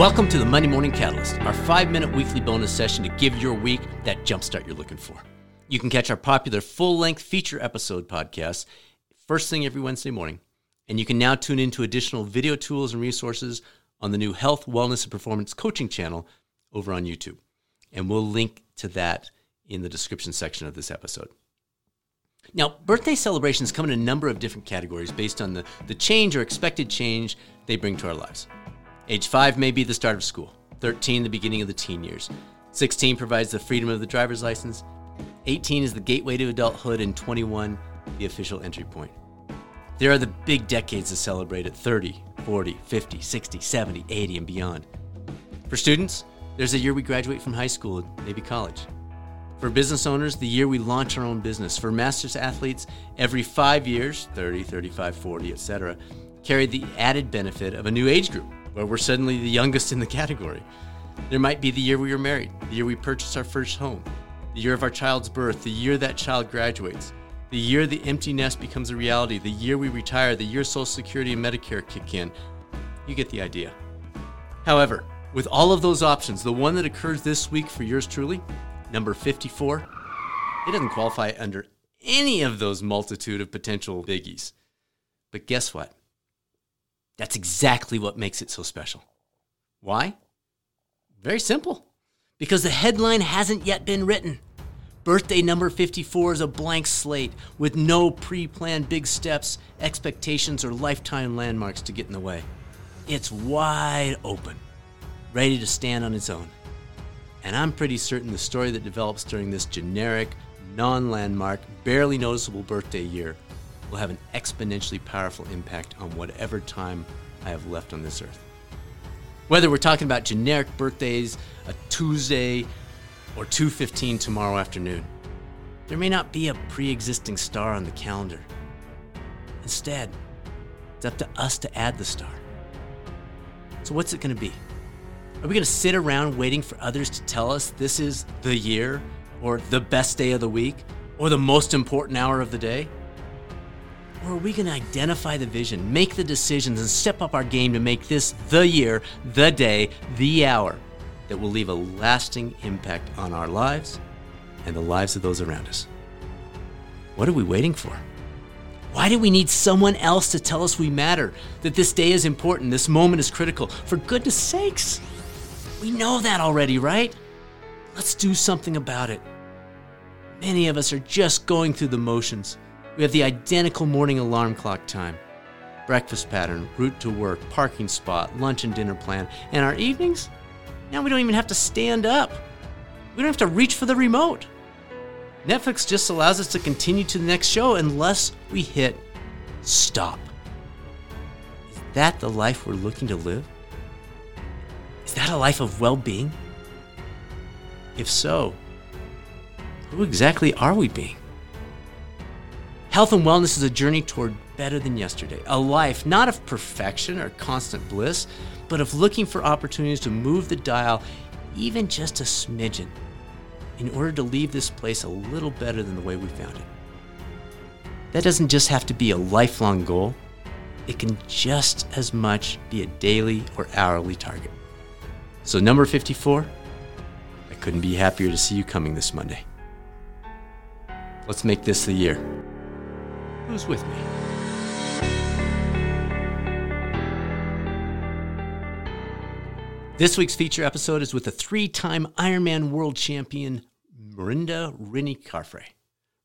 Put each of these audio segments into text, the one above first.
Welcome to the Monday Morning Catalyst, our five minute weekly bonus session to give your week that jumpstart you're looking for. You can catch our popular full length feature episode podcast first thing every Wednesday morning. And you can now tune into additional video tools and resources on the new Health, Wellness, and Performance Coaching channel over on YouTube. And we'll link to that in the description section of this episode. Now, birthday celebrations come in a number of different categories based on the, the change or expected change they bring to our lives. Age 5 may be the start of school, 13 the beginning of the teen years, 16 provides the freedom of the driver's license, 18 is the gateway to adulthood, and 21 the official entry point. There are the big decades to celebrate at 30, 40, 50, 60, 70, 80, and beyond. For students, there's a year we graduate from high school and maybe college. For business owners, the year we launch our own business. For masters athletes, every five years 30, 35, 40, etc. carry the added benefit of a new age group where we're suddenly the youngest in the category. There might be the year we were married, the year we purchased our first home, the year of our child's birth, the year that child graduates, the year the empty nest becomes a reality, the year we retire, the year Social Security and Medicare kick in. You get the idea. However, with all of those options, the one that occurs this week for yours truly number 54, it doesn't qualify under any of those multitude of potential biggies. But guess what? That's exactly what makes it so special. Why? Very simple. Because the headline hasn't yet been written. Birthday number 54 is a blank slate with no pre planned big steps, expectations, or lifetime landmarks to get in the way. It's wide open, ready to stand on its own. And I'm pretty certain the story that develops during this generic, non landmark, barely noticeable birthday year will have an exponentially powerful impact on whatever time I have left on this earth. Whether we're talking about generic birthdays, a Tuesday, or 2:15 tomorrow afternoon, there may not be a pre-existing star on the calendar. Instead, it's up to us to add the star. So what's it going to be? Are we going to sit around waiting for others to tell us this is the year, or the best day of the week, or the most important hour of the day? Or are we going to identify the vision, make the decisions, and step up our game to make this the year, the day, the hour that will leave a lasting impact on our lives and the lives of those around us? What are we waiting for? Why do we need someone else to tell us we matter, that this day is important, this moment is critical? For goodness sakes! We know that already, right? Let's do something about it. Many of us are just going through the motions. We have the identical morning alarm clock time, breakfast pattern, route to work, parking spot, lunch and dinner plan, and our evenings? Now we don't even have to stand up. We don't have to reach for the remote. Netflix just allows us to continue to the next show unless we hit stop. Is that the life we're looking to live? Is that a life of well being? If so, who exactly are we being? Health and wellness is a journey toward better than yesterday, a life not of perfection or constant bliss, but of looking for opportunities to move the dial even just a smidgen in order to leave this place a little better than the way we found it. That doesn't just have to be a lifelong goal, it can just as much be a daily or hourly target. So, number 54, I couldn't be happier to see you coming this Monday. Let's make this the year. Who's with me? This week's feature episode is with a three time Ironman world champion, Mirinda Rinny Carfrae.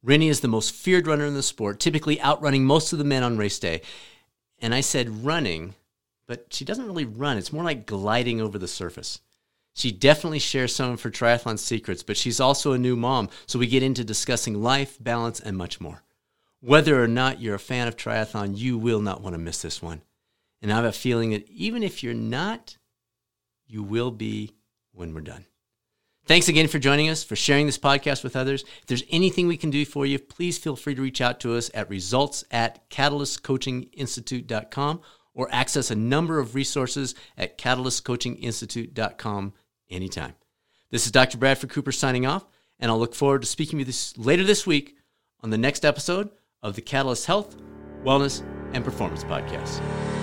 Rinny is the most feared runner in the sport, typically outrunning most of the men on race day. And I said running but she doesn't really run. It's more like gliding over the surface. She definitely shares some of her triathlon secrets, but she's also a new mom, so we get into discussing life, balance, and much more. Whether or not you're a fan of triathlon, you will not want to miss this one. And I have a feeling that even if you're not, you will be when we're done. Thanks again for joining us, for sharing this podcast with others. If there's anything we can do for you, please feel free to reach out to us at results at catalystcoachinginstitute.com or access a number of resources at catalystcoachinginstitute.com anytime. This is Dr. Bradford Cooper signing off, and I'll look forward to speaking with you later this week on the next episode of the Catalyst Health, Wellness, and Performance Podcast.